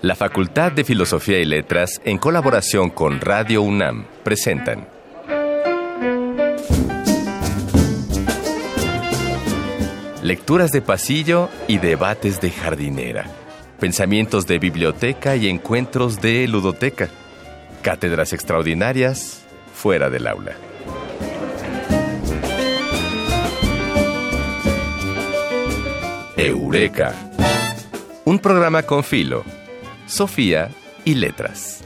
La Facultad de Filosofía y Letras, en colaboración con Radio UNAM, presentan Lecturas de pasillo y debates de jardinera. Pensamientos de biblioteca y encuentros de ludoteca. Cátedras extraordinarias fuera del aula. Eureka. Un programa con filo, Sofía y letras.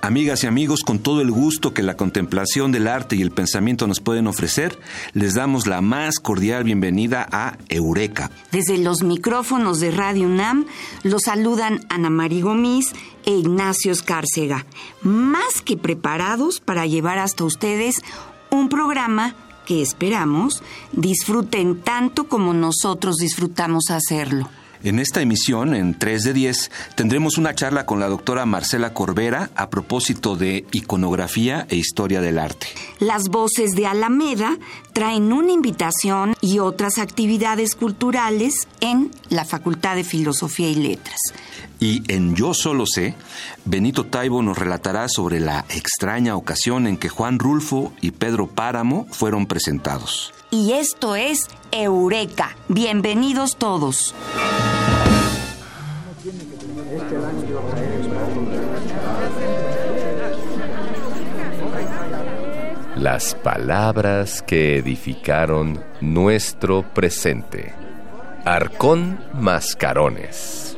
Amigas y amigos, con todo el gusto que la contemplación del arte y el pensamiento nos pueden ofrecer, les damos la más cordial bienvenida a Eureka. Desde los micrófonos de Radio UNAM los saludan Ana María Gomis e Ignacio Escárcega, más que preparados para llevar hasta ustedes un programa que esperamos disfruten tanto como nosotros disfrutamos hacerlo. En esta emisión, en 3 de 10, tendremos una charla con la doctora Marcela Corbera a propósito de iconografía e historia del arte. Las voces de Alameda traen una invitación y otras actividades culturales en la Facultad de Filosofía y Letras. Y en Yo Solo Sé, Benito Taibo nos relatará sobre la extraña ocasión en que Juan Rulfo y Pedro Páramo fueron presentados. Y esto es Eureka. Bienvenidos todos. Las palabras que edificaron nuestro presente. Arcón Mascarones.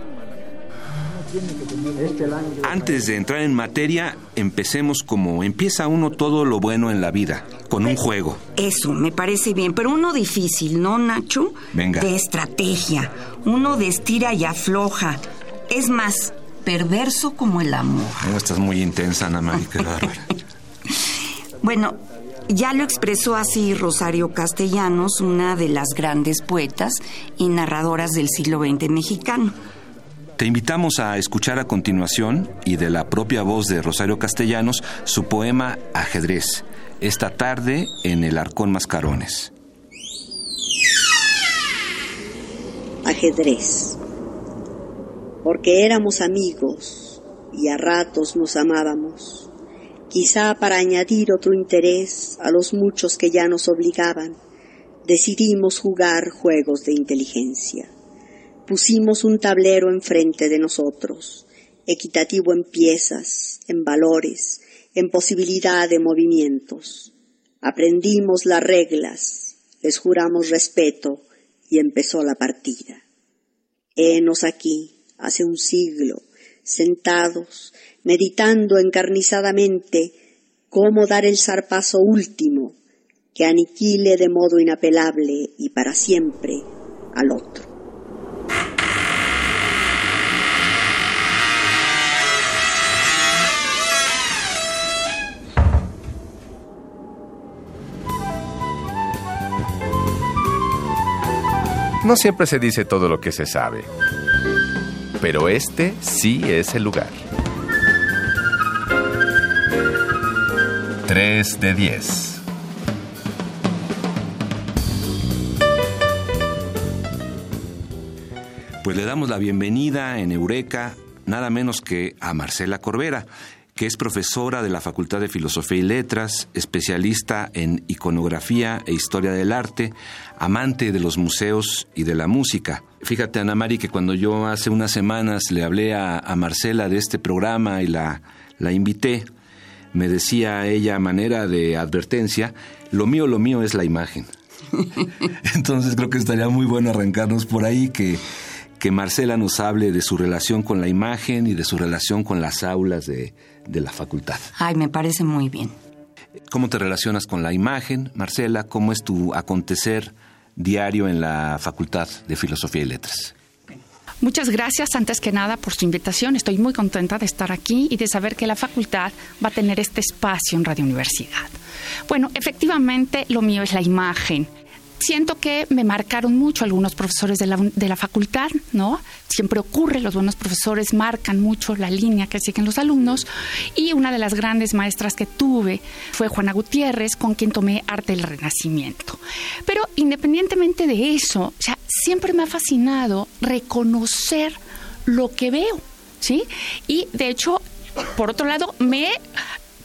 Antes de entrar en materia, empecemos como empieza uno todo lo bueno en la vida, con un juego. Eso, me parece bien, pero uno difícil, ¿no, Nacho? Venga. De estrategia, uno de estira y afloja. Es más, perverso como el amor. No, estás muy intensa, Ana María, qué bárbara. Bueno, ya lo expresó así Rosario Castellanos, una de las grandes poetas y narradoras del siglo XX mexicano. Te invitamos a escuchar a continuación, y de la propia voz de Rosario Castellanos, su poema Ajedrez, esta tarde en el Arcón Mascarones. Ajedrez. Porque éramos amigos y a ratos nos amábamos, quizá para añadir otro interés a los muchos que ya nos obligaban, decidimos jugar juegos de inteligencia pusimos un tablero enfrente de nosotros, equitativo en piezas, en valores, en posibilidad de movimientos. Aprendimos las reglas, les juramos respeto y empezó la partida. Henos aquí, hace un siglo, sentados, meditando encarnizadamente cómo dar el zarpazo último que aniquile de modo inapelable y para siempre al otro. No siempre se dice todo lo que se sabe, pero este sí es el lugar. 3 de 10. Pues le damos la bienvenida en Eureka, nada menos que a Marcela Corbera, que es profesora de la Facultad de Filosofía y Letras, especialista en iconografía e historia del arte, amante de los museos y de la música. Fíjate, Ana Mari, que cuando yo hace unas semanas le hablé a, Marcela de este programa y la, la invité, me decía ella a manera de advertencia, lo mío, lo mío es la imagen. Entonces creo que estaría muy bueno arrancarnos por ahí, que, que Marcela nos hable de su relación con la imagen y de su relación con las aulas de, de la facultad. Ay, me parece muy bien. ¿Cómo te relacionas con la imagen, Marcela? ¿Cómo es tu acontecer diario en la Facultad de Filosofía y Letras? Muchas gracias antes que nada por su invitación. Estoy muy contenta de estar aquí y de saber que la facultad va a tener este espacio en Radio Universidad. Bueno, efectivamente lo mío es la imagen. Siento que me marcaron mucho algunos profesores de la, de la, facultad, ¿no? Siempre ocurre, los buenos profesores marcan mucho la línea que siguen los alumnos. Y una de las grandes maestras que tuve fue Juana Gutiérrez, con quien tomé arte del Renacimiento. Pero independientemente de eso, o sea, siempre me ha fascinado reconocer lo que veo, ¿sí? Y de hecho, por otro lado, me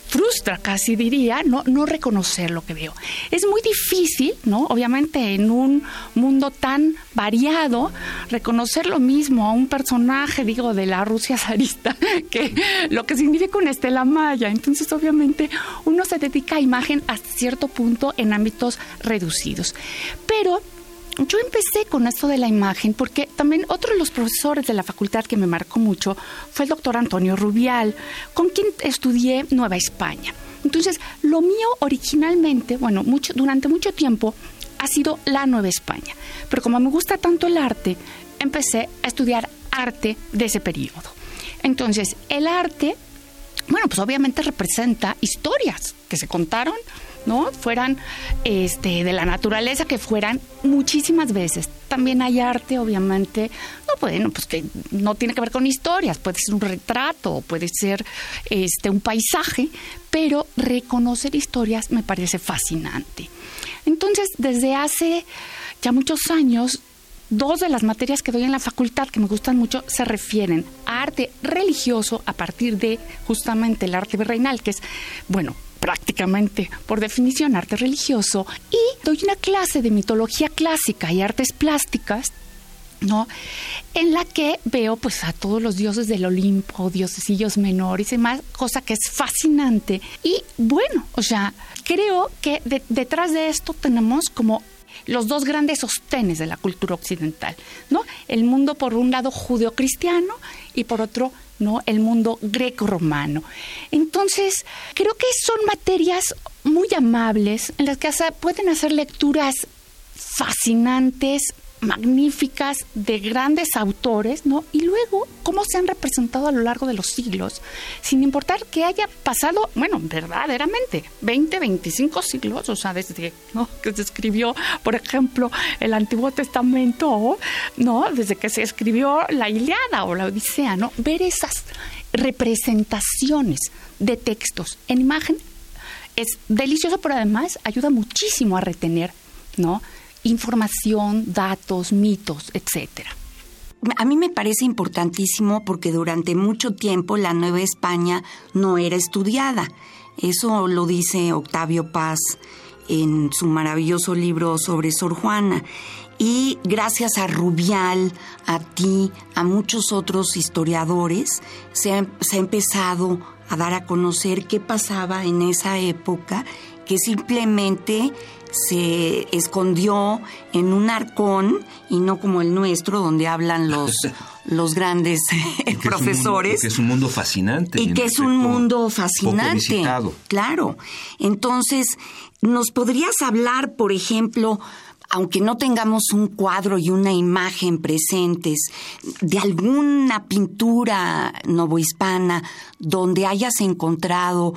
frustra casi diría no no reconocer lo que veo. Es muy difícil no obviamente en un mundo tan variado reconocer lo mismo a un personaje digo de la Rusia zarista que lo que significa una estela maya. Entonces obviamente uno se dedica a imagen hasta cierto punto en ámbitos reducidos. Pero yo empecé con esto de la imagen porque también otro de los profesores de la facultad que me marcó mucho fue el doctor Antonio Rubial, con quien estudié Nueva España. Entonces, lo mío originalmente, bueno, mucho, durante mucho tiempo ha sido la Nueva España. Pero como me gusta tanto el arte, empecé a estudiar arte de ese periodo. Entonces, el arte, bueno, pues obviamente representa historias que se contaron ¿no? Fueran este, de la naturaleza, que fueran muchísimas veces. También hay arte, obviamente, no bueno, pues que no tiene que ver con historias, puede ser un retrato, puede ser este, un paisaje, pero reconocer historias me parece fascinante. Entonces, desde hace ya muchos años, dos de las materias que doy en la facultad que me gustan mucho se refieren a arte religioso a partir de justamente el arte virreinal, que es, bueno, prácticamente por definición arte religioso y doy una clase de mitología clásica y artes plásticas ¿no? En la que veo pues a todos los dioses del Olimpo, diosesillos menores y demás, cosa que es fascinante. Y bueno, o sea, creo que detrás de esto tenemos como los dos grandes sostenes de la cultura occidental, ¿no? El mundo por un lado judeocristiano y por otro ¿no? el mundo greco-romano. Entonces, creo que son materias muy amables en las que pueden hacer lecturas fascinantes, magníficas de grandes autores, ¿no? Y luego cómo se han representado a lo largo de los siglos, sin importar que haya pasado, bueno, verdaderamente 20, 25 siglos, o sea, desde que se escribió, por ejemplo, el Antiguo Testamento, ¿no? Desde que se escribió la Iliada o la Odisea, ¿no? Ver esas representaciones de textos en imagen es delicioso, pero además ayuda muchísimo a retener, ¿no? Información, datos, mitos, etcétera. A mí me parece importantísimo porque durante mucho tiempo la Nueva España no era estudiada. Eso lo dice Octavio Paz en su maravilloso libro sobre Sor Juana. Y gracias a Rubial, a ti, a muchos otros historiadores, se ha, se ha empezado a dar a conocer qué pasaba en esa época, que simplemente se escondió en un arcón y no como el nuestro donde hablan los los grandes profesores. que es un mundo fascinante. Y, que es un mundo fascinante. Claro. Entonces, ¿nos podrías hablar, por ejemplo, aunque no tengamos un cuadro y una imagen presentes, de alguna pintura novohispana donde hayas encontrado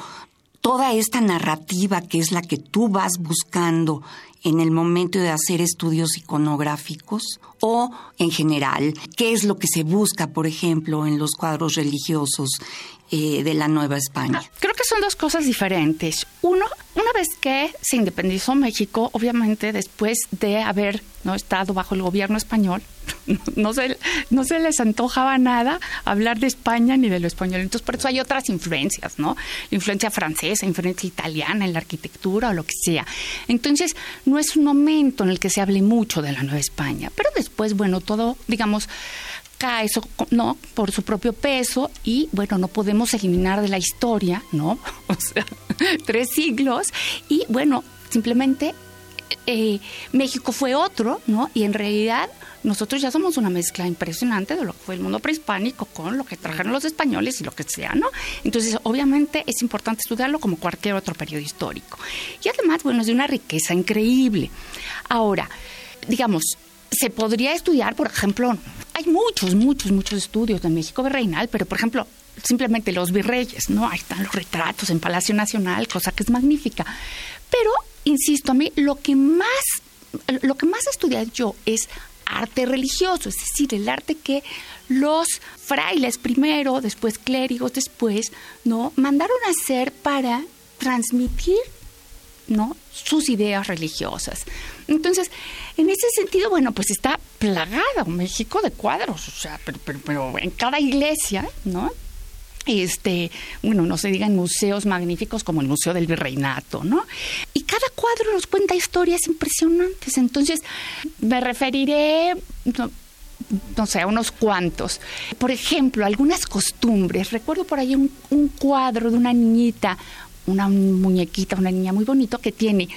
toda esta narrativa que es la que tú vas buscando en el momento de hacer estudios iconográficos o en general, qué es lo que se busca, por ejemplo, en los cuadros religiosos eh, de la Nueva España. Creo que son dos cosas diferentes. Uno, una vez que se independizó México, obviamente después de haber no estado bajo el gobierno español, no se, no se les antojaba nada hablar de España ni de lo español. Entonces, por eso hay otras influencias, ¿no? Influencia francesa, influencia italiana en la arquitectura o lo que sea. Entonces, no es un momento en el que se hable mucho de la Nueva España. Pero después, bueno, todo, digamos, eso, ¿no? Por su propio peso y, bueno, no podemos eliminar de la historia, ¿no? O sea, tres siglos y, bueno, simplemente eh, México fue otro, ¿no? Y en realidad nosotros ya somos una mezcla impresionante de lo que fue el mundo prehispánico con lo que trajeron los españoles y lo que sea, ¿no? Entonces, obviamente es importante estudiarlo como cualquier otro periodo histórico. Y además, bueno, es de una riqueza increíble. Ahora, digamos, se podría estudiar, por ejemplo, hay muchos, muchos, muchos estudios de México virreinal, pero por ejemplo, simplemente los virreyes, ¿no? Ahí están los retratos en Palacio Nacional, cosa que es magnífica. Pero, insisto, a mí lo que más lo que más estudié yo es arte religioso, es decir, el arte que los frailes primero, después clérigos, después, ¿no? Mandaron a hacer para transmitir, ¿no? sus ideas religiosas. Entonces, en ese sentido, bueno, pues está plagado México de cuadros, o sea, pero, pero, en cada iglesia, ¿no? este, bueno, no se digan museos magníficos como el Museo del Virreinato, ¿no? Y cada cuadro nos cuenta historias impresionantes. Entonces, me referiré, no, sé, a unos cuantos. Por ejemplo, algunas costumbres. Recuerdo por ahí un cuadro de una niñita, una muñequita, una niña muy bonito que tiene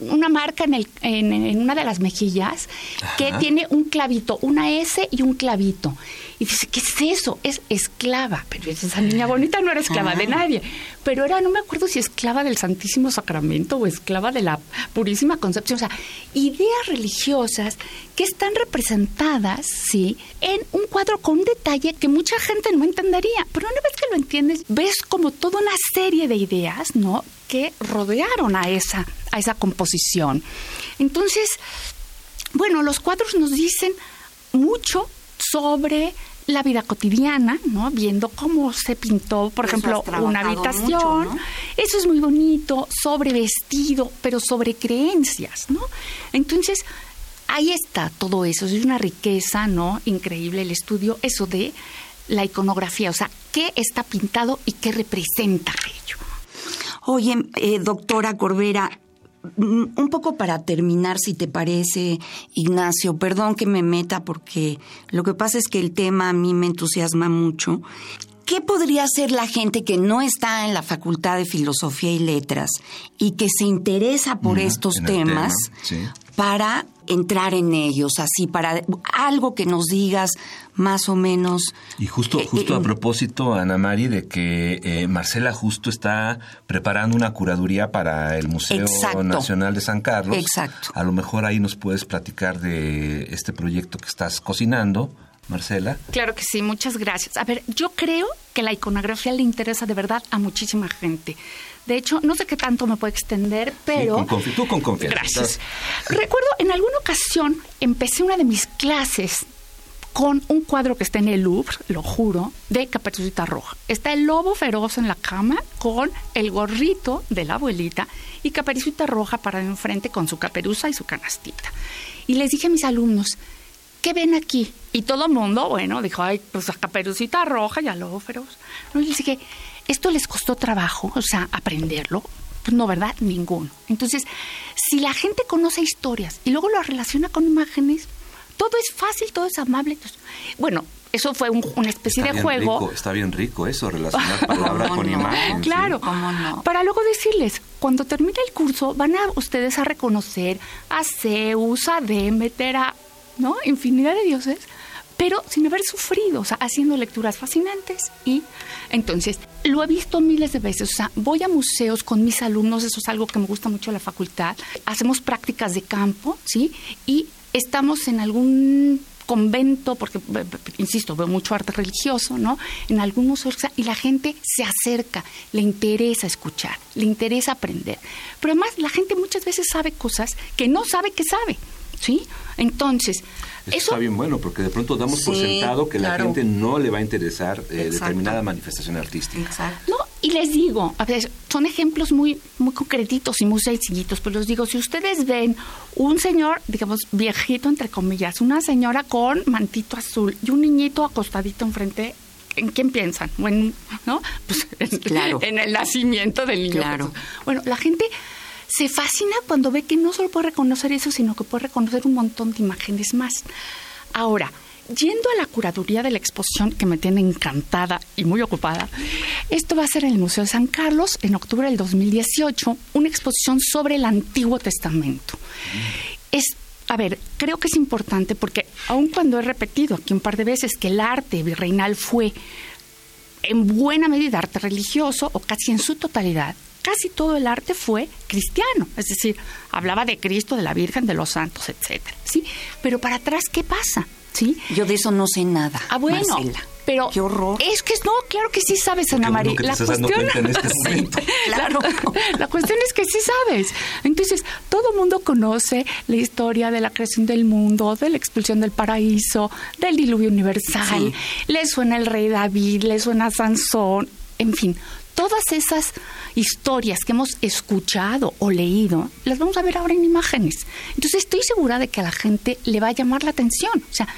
una marca en, el, en, una de las mejillas que tiene un clavito, una S y un clavito. Y dice, ¿qué es eso? Es esclava. Pero esa niña bonita no era esclava de nadie. Pero era, no me acuerdo si esclava del Santísimo Sacramento o esclava de la Purísima Concepción. O sea, ideas religiosas que están representadas, sí, en un cuadro con un detalle que mucha gente no entendería. Pero una vez que lo entiendes, ves como toda una serie de ideas, ¿no? Que rodearon a esa, a esa composición. Entonces, bueno, los cuadros nos dicen mucho sobre la vida cotidiana, ¿no? Viendo cómo se pintó, por ejemplo, una habitación. Eso es muy bonito, sobre vestido, pero sobre creencias, ¿no? Entonces, ahí está todo eso, es una riqueza, ¿no? Increíble el estudio, eso de la iconografía, o sea, qué está pintado y qué representa ello. Oye, eh, doctora Corbera, un poco para terminar, si te parece, Ignacio, perdón que me meta porque lo que pasa es que el tema a mí me entusiasma mucho. ¿Qué podría hacer la gente que no está en la Facultad de Filosofía y Letras y que se interesa por estos temas para entrar en ellos, así, para algo que nos digas más o menos. Y justo, eh, justo a eh, propósito, Ana Mari, de que eh, Marcela justo está preparando una curaduría para el Museo Nacional de San Carlos. Exacto. A lo mejor ahí nos puedes platicar de este proyecto que estás cocinando. Marcela. Claro que sí, muchas gracias. A ver, yo creo que la iconografía le interesa de verdad a muchísima gente. De hecho, no sé qué tanto me puede extender, pero... tú con confianza. Gracias. Recuerdo, en alguna ocasión empecé una de mis clases con un cuadro que está en el Louvre, lo juro, de Caperucita Roja. Está el lobo feroz en la cama con el gorrito de la abuelita y Caperucita Roja para enfrente con su caperuza y su canastita. Y les dije a mis alumnos, ¿qué ven aquí? Y todo el mundo, bueno, dijo, ay, pues a Caperucita Roja y al lobo feroz. No, y les dije, ¿Esto les costó trabajo, o sea, aprenderlo? Pues no, ¿verdad? Ninguno. Entonces, si la gente conoce historias y luego lo relaciona con imágenes, todo es fácil, todo es amable. bueno, eso fue una especie de juego. está bien rico eso, relacionar palabra con imagen. Claro, no? para luego decirles, cuando termine el curso, van a ustedes a reconocer a Zeus, a Demeter, a ¿no? infinidad de dioses pero sin haber sufrido, o sea, haciendo lecturas fascinantes y entonces lo he visto miles de veces, o sea, voy a museos con mis alumnos, eso es algo que me gusta mucho de la facultad, hacemos prácticas de campo, ¿sí? Y estamos en algún convento, porque, insisto, veo mucho arte religioso, ¿no? En algún museo, y la gente se acerca, le interesa escuchar, le interesa aprender. Pero además la gente muchas veces sabe cosas que no sabe que sabe, ¿sí? Entonces, eso, está bien bueno, porque de pronto damos por sentado que la gente no le va a interesar eh, determinada manifestación artística. Exacto. No, y les digo, a ver, son ejemplos muy, muy concretitos y muy sencillitos, pero les digo, si ustedes ven un señor, digamos, viejito, entre comillas, una señora con mantito azul y un niñito acostadito enfrente ¿En quién piensan? Bueno, ¿no? Pues claro. en el nacimiento del niño. Claro. Bueno, la gente se fascina cuando ve que no solo puede reconocer eso, sino que puede reconocer un montón de imágenes más. Ahora, yendo a la curaduría de la exposición que me tiene encantada y muy ocupada, esto va a ser en el Museo de San Carlos en octubre del 2018, una exposición sobre el Antiguo Testamento. Es a ver, creo que es importante porque aun cuando he repetido aquí un par de veces que el arte virreinal fue en buena medida arte religioso o casi en su totalidad, casi todo el arte fue cristiano, es decir, hablaba de Cristo, de la Virgen, de los santos, etcétera, ¿sí? Pero para atrás, ¿qué pasa? ¿Sí? Yo de eso no sé nada. Ah, bueno. Pero Qué horror. Es que no, claro que sí sabes, Ana María. la cuestión, en este momento. claro. la cuestión es que sí sabes. Entonces, todo el mundo conoce la historia de la creación del mundo, de la expulsión del paraíso, del diluvio universal. Le suena el rey David, le suena Sansón, en fin, todas esas historias que hemos escuchado o leído, las vamos a ver ahora en imágenes. Entonces estoy segura de que a la gente le va a llamar la atención. O sea,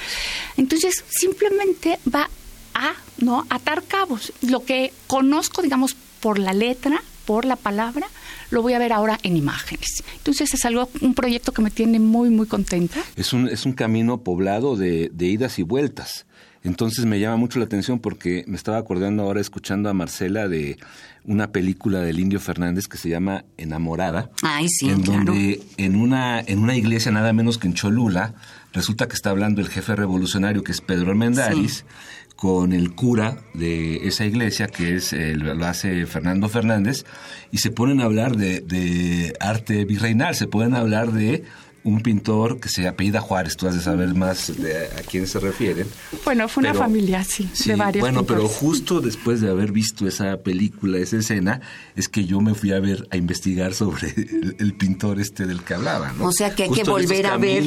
entonces simplemente va a no atar cabos. Lo que conozco, digamos, por la letra, por la palabra, lo voy a ver ahora en imágenes. Entonces es algo, un proyecto que me tiene muy, muy contenta. Es un, es un camino poblado de, de idas y vueltas. Entonces me llama mucho la atención porque me estaba acordando ahora escuchando a Marcela de una película del Indio Fernández que se llama Enamorada. Ay, sí, en claro. donde en una, en una iglesia nada menos que en Cholula, resulta que está hablando el jefe revolucionario que es Pedro Armendáriz, con el cura de esa iglesia, que es el, lo hace Fernando Fernández, y se ponen a hablar de, de arte virreinal, se pueden hablar de un pintor que se apellida Juárez, tú has de saber más de a quién se refieren. Bueno, fue una Pero- familia, sí, Sí, de varios bueno, pero justo después de haber visto esa película, esa escena, es que yo me fui a ver, a investigar sobre el, el pintor este del que hablaba, ¿no? O sea que hay que Justo volver a ver.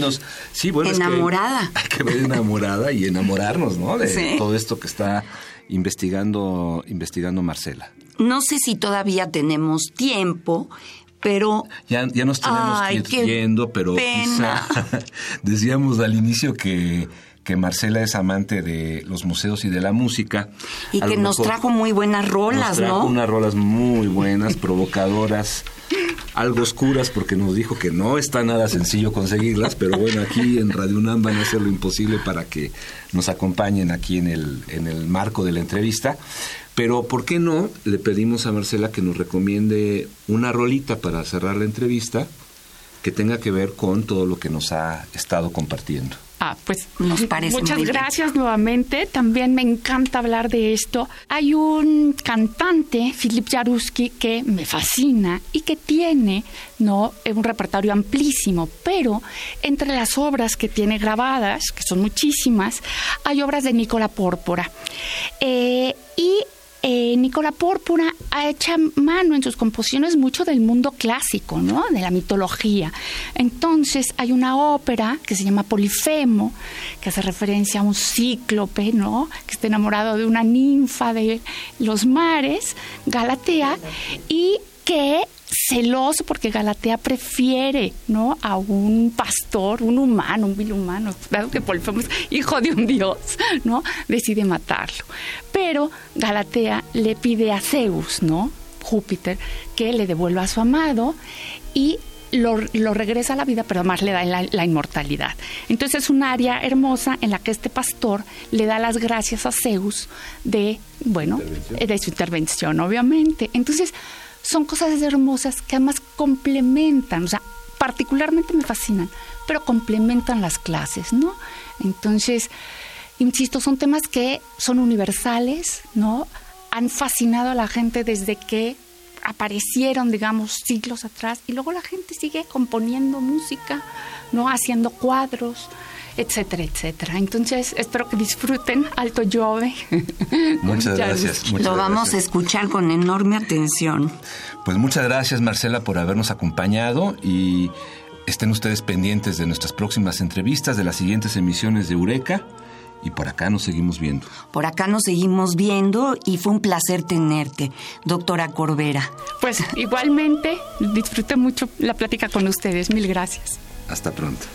Sí, bueno, es que Enamorada. hay que ver enamorada y enamorarnos, ¿no? De Sí. todo esto que está investigando, investigando Marcela. No sé si todavía tenemos tiempo, pero Ya, ya nos tenemos Ay, que ir yendo, pero pena. quizá decíamos al inicio que, que Marcela es amante de los museos y de la música. y que nos trajo muy buenas rolas, nos trajo ¿no? unas rolas muy buenas, provocadoras, algo oscuras, porque nos dijo que no está nada sencillo conseguirlas, pero bueno, aquí en Radio UNAM van a hacer lo imposible para que nos acompañen aquí en el, en el marco de la entrevista. Pero, ¿por qué no? Le pedimos a Marcela que nos recomiende una rolita para cerrar la entrevista que tenga que ver con todo lo que nos ha estado compartiendo. Ah, pues Nos parece muchas muy bien. gracias nuevamente. También me encanta hablar de esto. Hay un cantante, Philip Jaruski, que me fascina y que tiene no un repertorio amplísimo, pero entre las obras que tiene grabadas, que son muchísimas, hay obras de Nicola Pórpora. Eh, y eh, Nicola Pórpora ha hecho mano en sus composiciones mucho del mundo clásico, ¿no? De la mitología. Entonces hay una ópera que se llama Polifemo, que hace referencia a un cíclope, ¿no? Que está enamorado de una ninfa de los mares, Galatea, y celoso porque Galatea prefiere, ¿no? A un pastor, un humano, un vil humano, dado que Polifemo es hijo de un dios, ¿no? Decide matarlo. Pero Galatea le pide a Zeus, ¿no? Júpiter, que le devuelva a su amado y lo, lo regresa a la vida, pero además le da la, la inmortalidad. Entonces es un área hermosa en la que este pastor le da las gracias a Zeus de, bueno, de su intervención, obviamente. Entonces son cosas hermosas que además complementan, o sea, particularmente me fascinan, pero complementan las clases, ¿no? Entonces, insisto, son temas que son universales, ¿no? Han fascinado a la gente desde que aparecieron, digamos, siglos atrás, y luego la gente sigue componiendo música, ¿no? Haciendo cuadros, etcétera, etcétera. Entonces, espero que disfruten Alto Jove. Muchas gracias. muchas lo vamos gracias. a escuchar con enorme atención. Pues muchas gracias Marcela por habernos acompañado y estén ustedes pendientes de nuestras próximas entrevistas, de las siguientes emisiones de Eureka y por acá nos seguimos viendo. Por acá nos seguimos viendo y fue un placer tenerte, doctora Corbera. Pues igualmente, disfruté mucho la plática con ustedes. Mil gracias. Hasta pronto.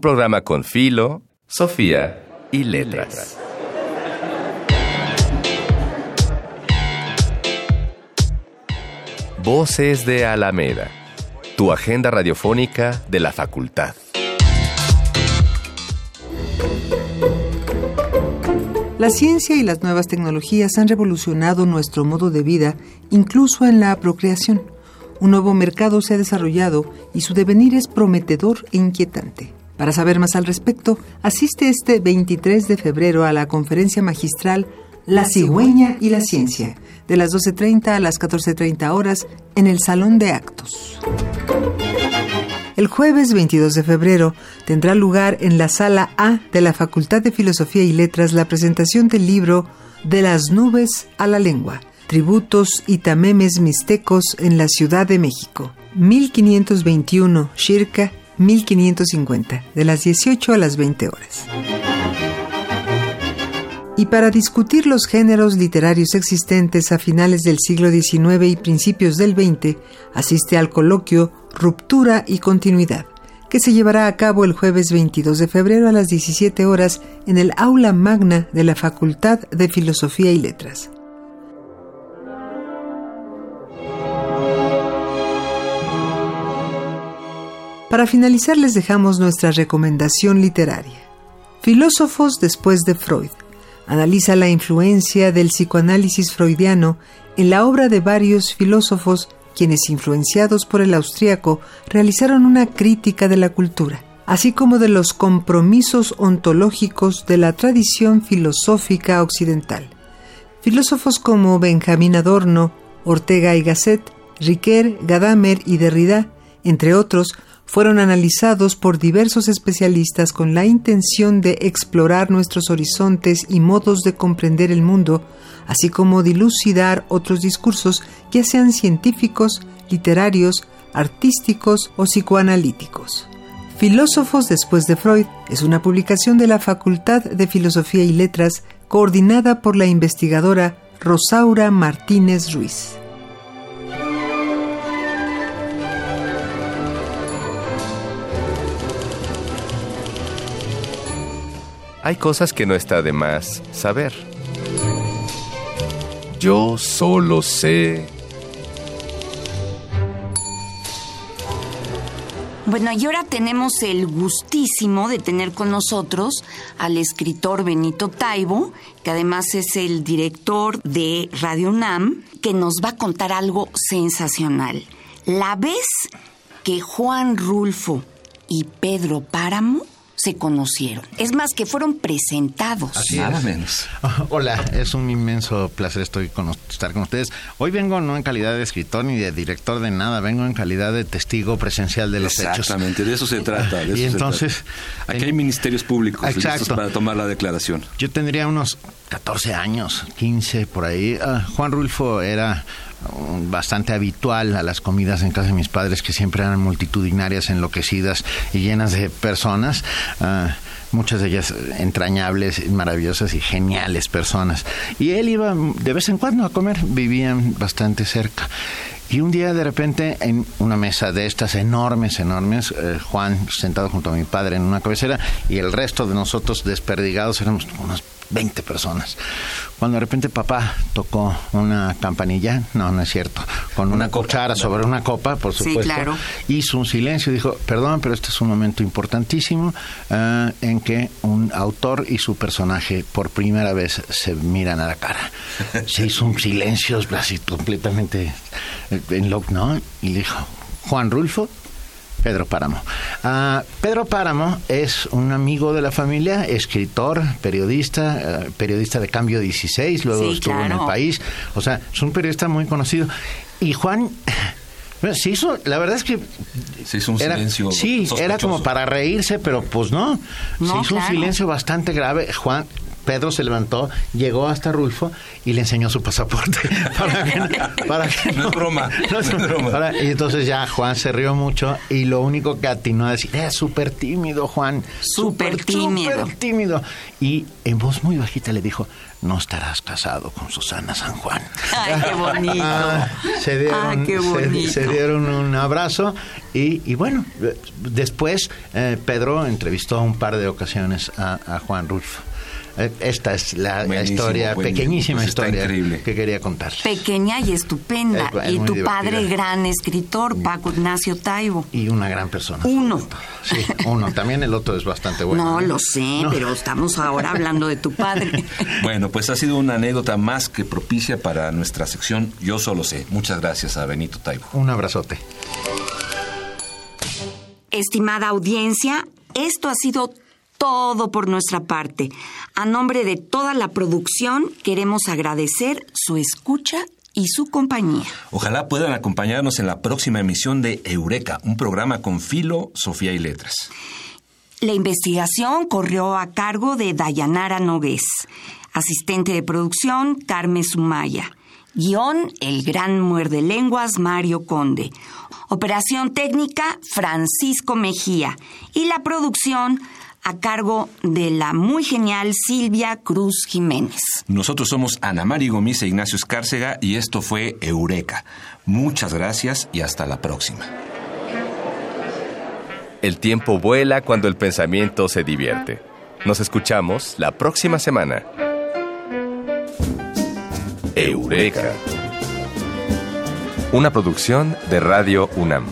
Programa con Filo, Sofía y Letras. Voces de Alameda, tu agenda radiofónica de la facultad. La ciencia y las nuevas tecnologías han revolucionado nuestro modo de vida, incluso en la procreación. Un nuevo mercado se ha desarrollado y su devenir es prometedor e inquietante. Para saber más al respecto, asiste este 23 de febrero a la conferencia magistral La cigüeña y la ciencia, de las 12.30 a las 14.30 horas en el Salón de Actos. El jueves 22 de febrero tendrá lugar en la sala A de la Facultad de Filosofía y Letras la presentación del libro De las nubes a la lengua, tributos y tamemes mixtecos en la Ciudad de México, 1521, Shirka, 1550, de las 18 a las 20 horas. Y para discutir los géneros literarios existentes a finales del siglo XIX y principios del XX, asiste al coloquio Ruptura y Continuidad, que se llevará a cabo el jueves 22 de febrero a las 17 horas en el aula magna de la Facultad de Filosofía y Letras. Para finalizar les dejamos nuestra recomendación literaria. Filósofos después de Freud. Analiza la influencia del psicoanálisis freudiano en la obra de varios filósofos quienes, influenciados por el austríaco, realizaron una crítica de la cultura, así como de los compromisos ontológicos de la tradición filosófica occidental. Filósofos como Benjamín Adorno, Ortega y Gasset, Riquet, Gadamer y Derrida, entre otros, fueron analizados por diversos especialistas con la intención de explorar nuestros horizontes y modos de comprender el mundo, así como dilucidar otros discursos, ya sean científicos, literarios, artísticos o psicoanalíticos. Filósofos después de Freud es una publicación de la Facultad de Filosofía y Letras coordinada por la investigadora Rosaura Martínez Ruiz. Hay cosas que no está de más saber. Yo solo sé. Bueno, y ahora tenemos el gustísimo de tener con nosotros al escritor Benito Taibo, que además es el director de Radio UNAM, que nos va a contar algo sensacional. La vez que Juan Rulfo y Pedro Páramo se conocieron. Es más, que fueron presentados. Así Nada menos. Hola, es un inmenso placer estoy con, estar con ustedes. Hoy vengo no en calidad de escritor ni de director de nada, vengo en calidad de testigo presencial de los hechos. Exactamente, de eso se trata. y entonces... Aquí hay ministerios públicos exacto. para tomar la declaración. Yo tendría unos 14 años, 15 por ahí. Ah, Juan Rulfo era bastante habitual a las comidas en casa de mis padres que siempre eran multitudinarias, enloquecidas y llenas de personas. Ah, muchas de ellas entrañables, maravillosas y geniales personas. Y él iba de vez en cuando a comer, vivían bastante cerca. Y un día de repente en una mesa de estas enormes, enormes, eh, Juan sentado junto a mi padre en una cabecera y el resto de nosotros desperdigados éramos unos 20 personas. Cuando de repente papá tocó una campanilla, no, no es cierto, con una, cuchara sobre una copa, por supuesto, claro. hizo un silencio y dijo, perdón, pero este es un momento importantísimo eh, en que un autor y su personaje por primera vez se miran a la cara. Se hizo un silencio así completamente eh, en lo, ¿no? Y dijo, Juan Rulfo, Pedro Páramo. Ah, Pedro Páramo es un amigo de la familia, escritor, periodista, eh, periodista de Cambio 16, luego estuvo en el país. O sea, es un periodista muy conocido. Y Juan... se hizo, la verdad es que... Se hizo un silencio. Sí, era como para reírse, pero pues no. se hizo un silencio bastante grave. Juan, Pedro se levantó, llegó hasta Rulfo y le enseñó su pasaporte. para que, para que no, es broma. No es broma. y entonces ya Juan se rió mucho y lo único que atinó a decir, es súper tímido, Juan. Súper tímido. Súper tímido. Y en voz muy bajita le dijo, no estarás casado con Susana San Juan. Ay, qué bonito. Ah, se, dieron, Se, dieron un abrazo y, bueno, después eh, Pedro entrevistó un par de ocasiones a, a Juan Rulfo. Esta es la, historia, pequeñísima pues historia que quería contar. Pequeña y estupenda. y tu padre, gran escritor, Paco Ignacio Taibo. Y una gran persona. Uno. Sí, uno. También el otro es bastante bueno. No, lo sé, pero estamos ahora hablando de tu padre. bueno, pues ha sido una anécdota más que propicia para nuestra sección Yo Solo Sé. Muchas gracias a Benito Taibo. Un abrazote. Estimada audiencia, esto ha sido todo por nuestra parte. A nombre de toda la producción, queremos agradecer su escucha y su compañía. Ojalá puedan acompañarnos en la próxima emisión de Eureka, un programa con filo, Sofía y letras. La investigación corrió a cargo de Dayanara Nogués. Asistente de producción, Carmen Sumaya. Guión, el gran muerde lenguas, Mario Conde. Operación técnica, Francisco Mejía. Y la producción, a cargo de la muy genial Silvia Cruz Jiménez. Nosotros somos Ana María Gómez e Ignacio Escárcega y esto fue Eureka. Muchas gracias y hasta la próxima. El tiempo vuela cuando el pensamiento se divierte. Nos escuchamos la próxima semana. Eureka. Una producción de Radio UNAM.